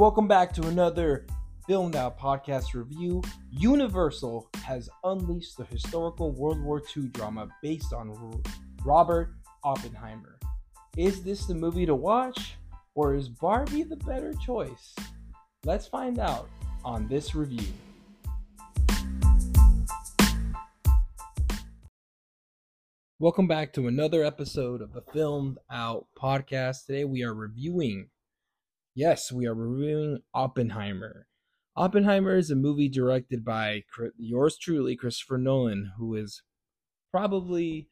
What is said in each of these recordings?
Welcome back to another Filmed Out podcast review. Universal has unleashed the historical World War II drama based on Robert Oppenheimer. Is this the movie to watch, or is Barbie the better choice? Let's find out on this review. Welcome back to another episode of the Filmed Out podcast. Today we are reviewing, yes, we are reviewing Oppenheimer. Oppenheimer is a movie directed by yours truly, Christopher Nolan, who is probably,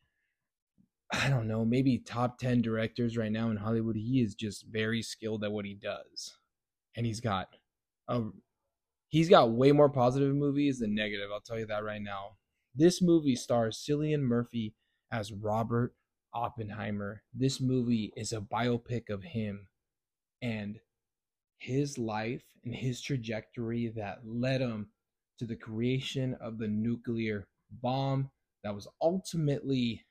I don't know, maybe top 10 directors right now in Hollywood. He is just very skilled at what he does. And he's got a he's got way more positive movies than negative, I'll tell you that right now. This movie stars Cillian Murphy as Robert Oppenheimer. This movie is a biopic of him and his life and his trajectory that led him to the creation of the nuclear bomb that was ultimately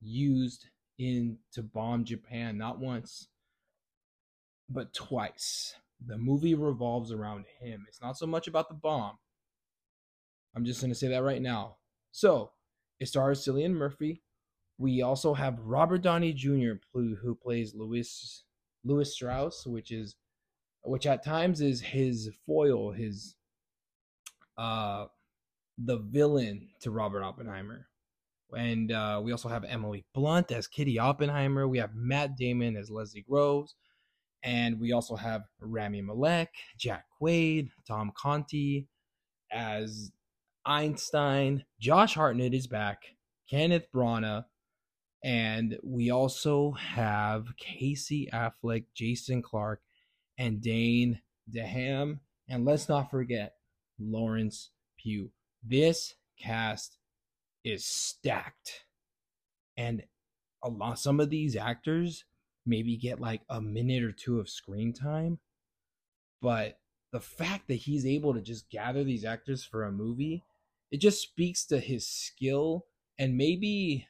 used in to bomb Japan not once but twice. The movie revolves around him. It's not so much about the bomb. I'm just going to say that right now. So, it stars Cillian Murphy. We also have Robert Downey Jr. who plays Lewis Lewis Strauss, which is which at times is his foil, his uh the villain to Robert Oppenheimer. And uh, we also have Emily Blunt as Kitty Oppenheimer. We have Matt Damon as Leslie Groves. And we also have Rami Malek, Jack Quaid, Tom Conti as Einstein. Josh Hartnett is back. Kenneth Branagh. And we also have Casey Affleck, Jason Clarke, and Dane DeHaan. And let's not forget Florence Pugh. This cast is stacked. And a lot some of these actors maybe get like a minute or two of screen time. But the fact that he's able to just gather these actors for a movie, it just speaks to his skill and maybe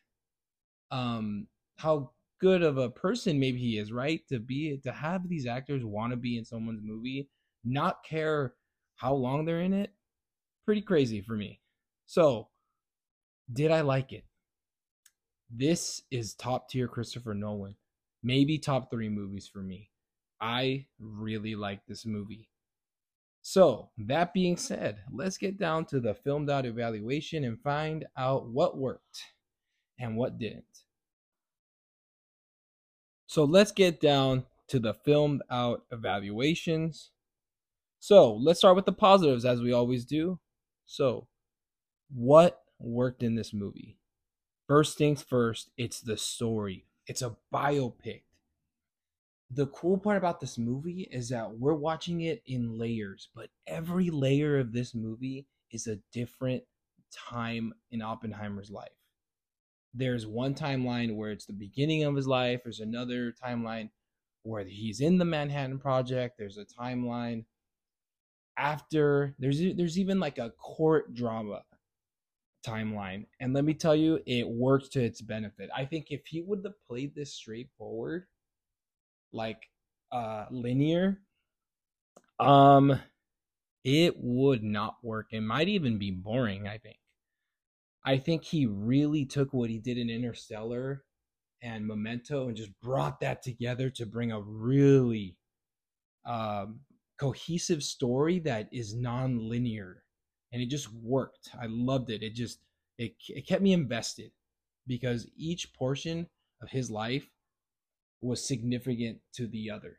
um how good of a person maybe he is, right? To be to have these actors want to be in someone's movie, not care how long they're in it, pretty crazy for me. So, did I like it? This is top tier Christopher Nolan. Maybe top 3 movies for me. I really like this movie. So, that being said, let's get down to the filmed out evaluation and find out what worked and what didn't. So, let's get down to the filmed out evaluations. So, let's start with the positives as we always do. So, what worked in this movie? First things first, it's the story. It's a biopic the cool part about this movie is that we're watching it in layers, but every layer of this movie is a different time in Oppenheimer's life. There's one timeline where it's the beginning of his life, there's another timeline where he's in the Manhattan Project, there's a timeline after there's there's even like a court drama timeline. And let me tell you, it works to its benefit. I think if he would have played this straightforward, like uh linear um it would not work it might even be boring i think i think he really took what he did in interstellar and memento and just brought that together to bring a really um cohesive story that is non-linear and it just worked i loved it it just it, it kept me invested because each portion of his life was significant to the other.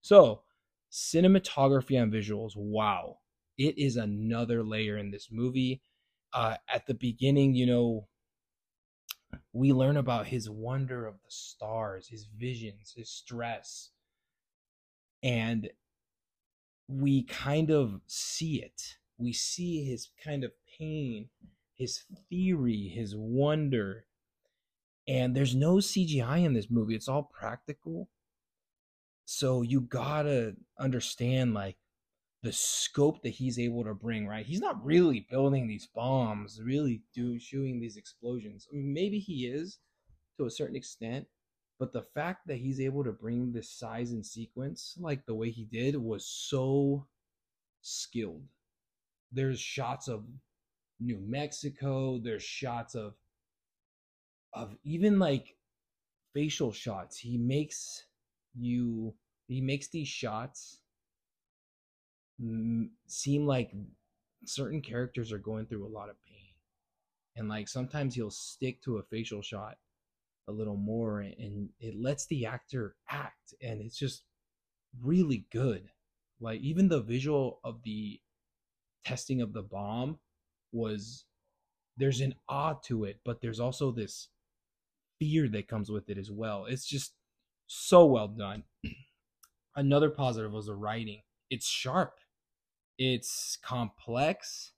So, cinematography and visuals, wow. It is another layer in this movie. Uh, at the beginning, you know, we learn about his wonder of the stars, his visions, his stress. And we kind of see it. We see his kind of pain, his theory, his wonder, and there's no CGI in this movie. It's all practical. So you gotta understand like the scope that he's able to bring, right? He's not really building these bombs, really do shooting these explosions. I mean, maybe he is to a certain extent, But the fact that he's able to bring this size and sequence like the way he did was so skilled. There's shots of New Mexico, there's shots of of even like facial shots. He makes you he makes these shots seem like certain characters are going through a lot of pain. And like sometimes he'll stick to a facial shot a little more and it lets the actor act and it's just really good. Like even the visual of the testing of the bomb was there's an awe to it but there's also this fear that comes with it as well. It's just so well done. Another positive was the writing. It's sharp it's complex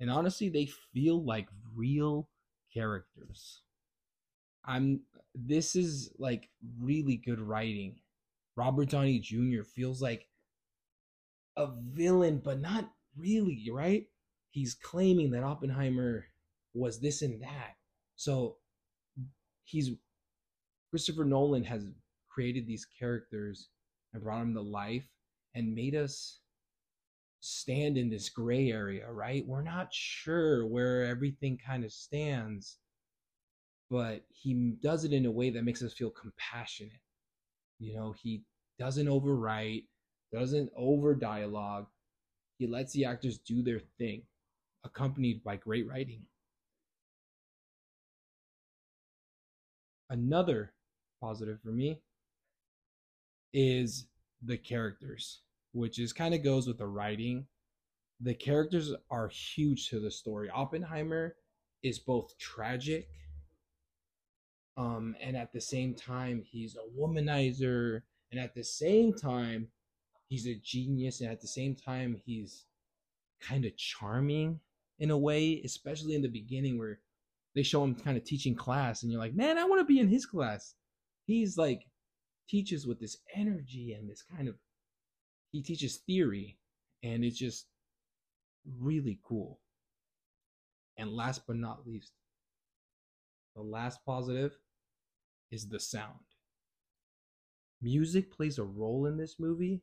and honestly they feel like real characters. I'm this is like really good writing. Robert downey jr feels like a villain but not really right? He's claiming that oppenheimer was this and that. So he's christopher nolan has created these characters and brought them to life and made us stand in this gray area, right? We're not sure where everything kind of stands, but he does it in a way that makes us feel compassionate. You know, he doesn't overwrite, doesn't over dialogue. He lets the actors do their thing, accompanied by great writing. Another positive for me is the characters which is kind of goes with the writing. The characters are huge to the story. Oppenheimer is both tragic um and at the same time he's a womanizer and at the same time he's a genius and at the same time he's kind of charming in a way, especially in the beginning where they show him kind of teaching class and you're like, "Man, I want to be in his class." He's like teaches with this energy and this kind of he teaches theory and it's just really cool. And last but not least, the last positive is the sound. Music plays a role in this movie,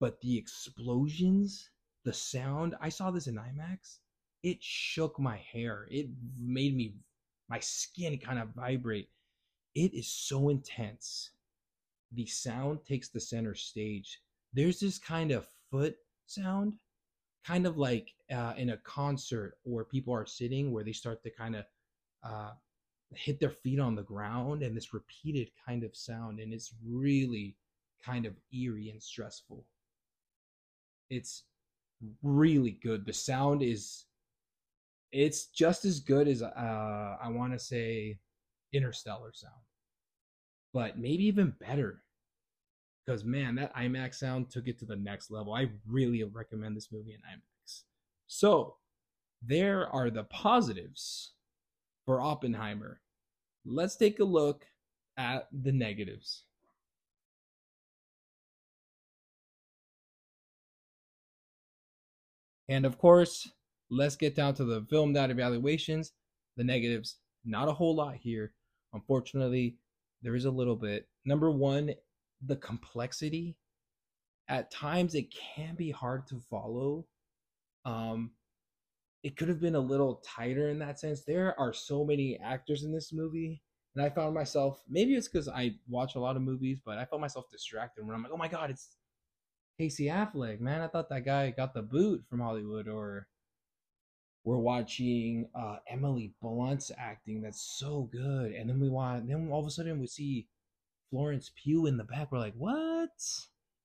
but the explosions, the sound, I saw this in IMAX. It shook my hair. It made me, my skin kind of vibrate. It is so intense the sound takes the center stage. There's this kind of foot sound, kind of like uh, in a concert where people are sitting, where they start to kind of uh, hit their feet on the ground, and this repeated kind of sound, and it's really kind of eerie and stressful. It's really good. The sound is it's just as good as uh, I want to say Interstellar sound but maybe even better. Because man, that IMAX sound took it to the next level. I really recommend this movie in IMAX. So, there are the positives for Oppenheimer. Let's take a look at the negatives. And of course, let's get down to the filmed out evaluations. The negatives, not a whole lot here. Unfortunately, there is a little bit. Number one, the complexity. At times, it can be hard to follow. Um, it could have been a little tighter in that sense. There are so many actors in this movie, and I found myself maybe it's because I watch a lot of movies, but I found myself distracted when I'm like, oh my god, it's Casey Affleck, man. I thought that guy got the boot from Hollywood, or we're watching uh, Emily Blunt's acting that's so good, and then we want then all of a sudden we see Florence Pugh in the back. We're like, what?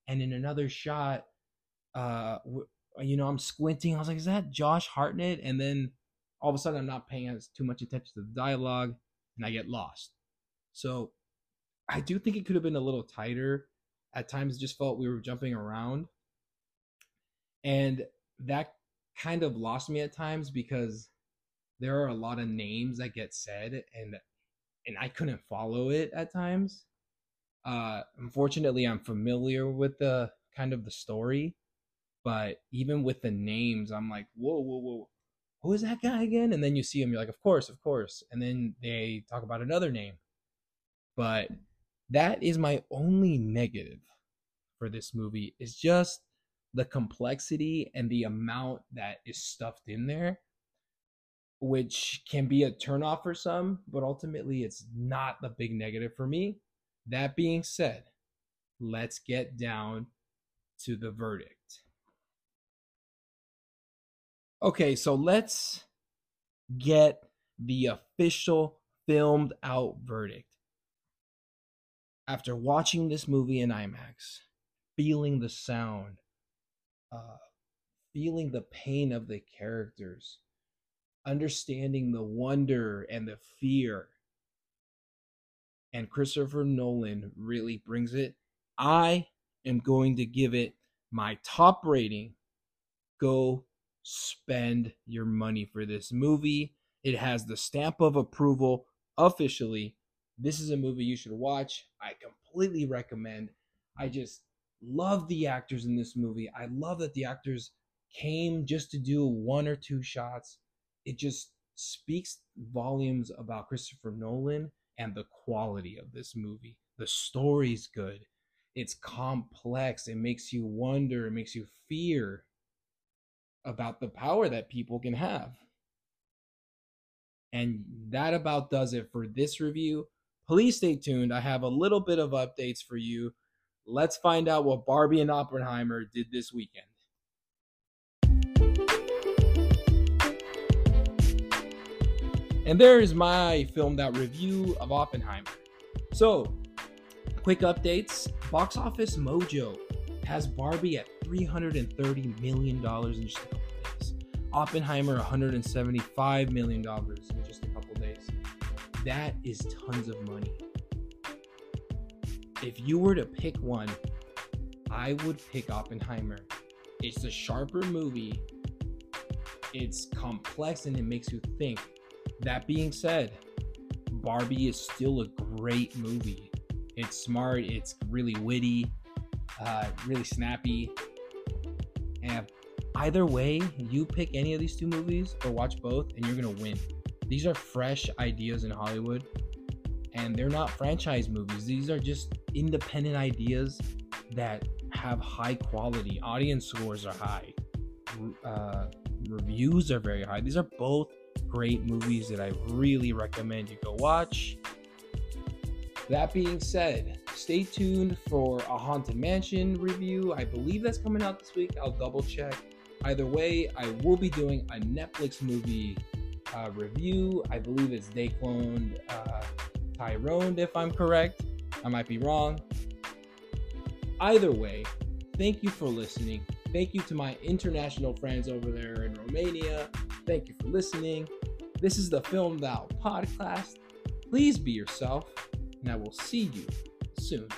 And in another shot, uh, you know, I'm squinting. I was like, is that Josh Hartnett? And then all of a sudden, I'm not paying as too much attention to the dialogue, and I get lost. So I do think it could have been a little tighter. At times, it just felt we were jumping around, and that kind of lost me at times because there are a lot of names that get said and and I couldn't follow it at times. Uh unfortunately I'm familiar with the kind of the story, but even with the names I'm like, whoa, whoa, whoa. Who is that guy again? And then you see him, you're like, of course, of course. And then they talk about another name. But that is my only negative for this movie is just the complexity and the amount that is stuffed in there which can be a turnoff for some but ultimately it's not the big negative for me. That being said let's get down to the verdict. Okay so let's get the official filmed out verdict. After watching this movie in IMAX, feeling the sound, uh, feeling the pain of the characters, understanding the wonder and the fear, and Christopher Nolan really brings it. I am going to give it my top rating. Go spend your money for this movie. It has the stamp of approval officially this is a movie you should watch. I completely recommend. I just love the actors in this movie. I love that the actors came just to do one or two shots. It just speaks volumes about Christopher Nolan and the quality of this movie. The story's good. It's complex. It makes you wonder, it makes you fear about the power that people can have. And that about does it for this review please stay tuned. I have a little bit of updates for you. Let's find out what Barbie and Oppenheimer did this weekend. And there is my filmed out review of Oppenheimer. So, quick updates Box Office Mojo has Barbie at $330 million in just a couple days. Oppenheimer, $175 million in just a couple days that is tons of money. If you were to pick one, I would pick Oppenheimer. It's a sharper movie. It's complex and it makes you think. That being said, Barbie is still a great movie. It's smart, it's really witty, uh, really snappy. And either way, you pick any of these two movies or watch both, and you're gonna win. These are fresh ideas in Hollywood, and they're not franchise movies. These are just independent ideas that have high quality. Audience scores are high, uh, reviews are very high. These are both great movies that I really recommend you go watch. That being said, stay tuned for a Haunted Mansion review. I believe that's coming out this week. I'll double check. Either way, I will be doing a Netflix movie uh, review. I believe it's They Cloned uh, Tyrone, if I'm correct. I might be wrong. Either way, thank you for listening. Thank you to my international friends over there in Romania. Thank you for listening. This is the Filmed Out podcast. Please be yourself, and I will see you soon.